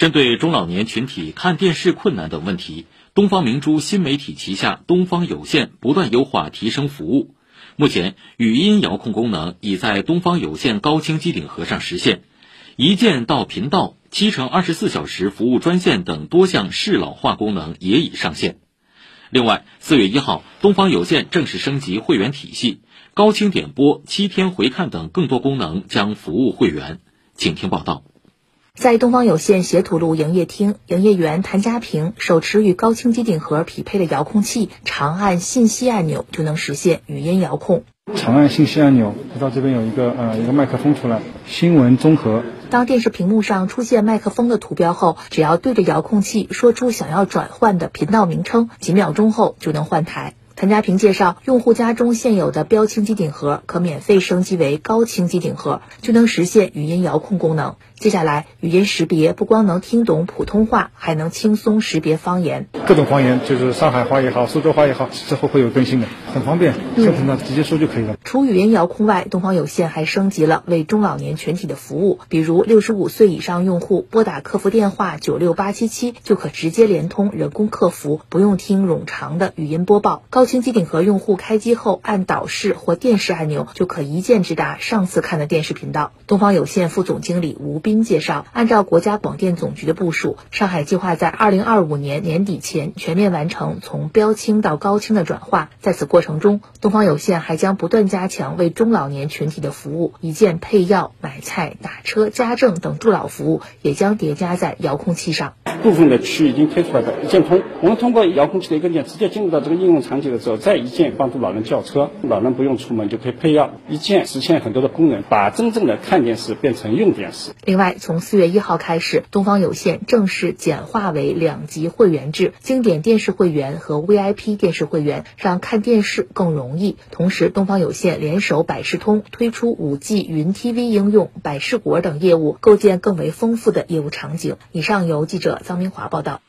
针对中老年群体看电视困难等问题，东方明珠新媒体旗下东方有线不断优化提升服务。目前，语音遥控功能已在东方有线高清机顶盒上实现，一键到频道、七乘二十四小时服务专线等多项适老化功能也已上线。另外，四月一号，东方有线正式升级会员体系，高清点播、七天回看等更多功能将服务会员。请听报道。在东方有线斜土路营业厅，营业员谭家平手持与高清机顶盒匹配的遥控器，长按信息按钮就能实现语音遥控。长按信息按钮，知道这边有一个呃一个麦克风出来，新闻综合。当电视屏幕上出现麦克风的图标后，只要对着遥控器说出想要转换的频道名称，几秒钟后就能换台。谭家平介绍，用户家中现有的标清机顶盒可免费升级为高清机顶盒，就能实现语音遥控功能。接下来，语音识别不光能听懂普通话，还能轻松识别方言。各种方言，就是上海话也好，苏州话也好，之后会有更新的，很方便，设成的直接说就可以了。除语音遥控外，东方有线还升级了为中老年群体的服务，比如六十五岁以上用户拨打客服电话九六八七七，就可直接连通人工客服，不用听冗长的语音播报。高清机顶盒用户开机后，按导视或电视按钮，就可一键直达上次看的电视频道。东方有线副总经理吴斌。介绍，按照国家广电总局的部署，上海计划在二零二五年年底前全面完成从标清到高清的转化。在此过程中，东方有线还将不断加强为中老年群体的服务，一键配药、买菜、打车、家政等助老服务也将叠加在遥控器上。部分的区已经推出来的一键通，我们通过遥控器的一个键，直接进入到这个应用场景的时候，再一键帮助老人叫车，老人不用出门就可以配药，一键实现很多的功能，把真正的看电视变成用电视。另外，从四月一号开始，东方有线正式简化为两级会员制，经典电视会员和 VIP 电视会员，让看电视更容易。同时，东方有线联手百视通推出五 G 云 TV 应用、百视果等业务，构建更为丰富的业务场景。以上由记者。张明华报道。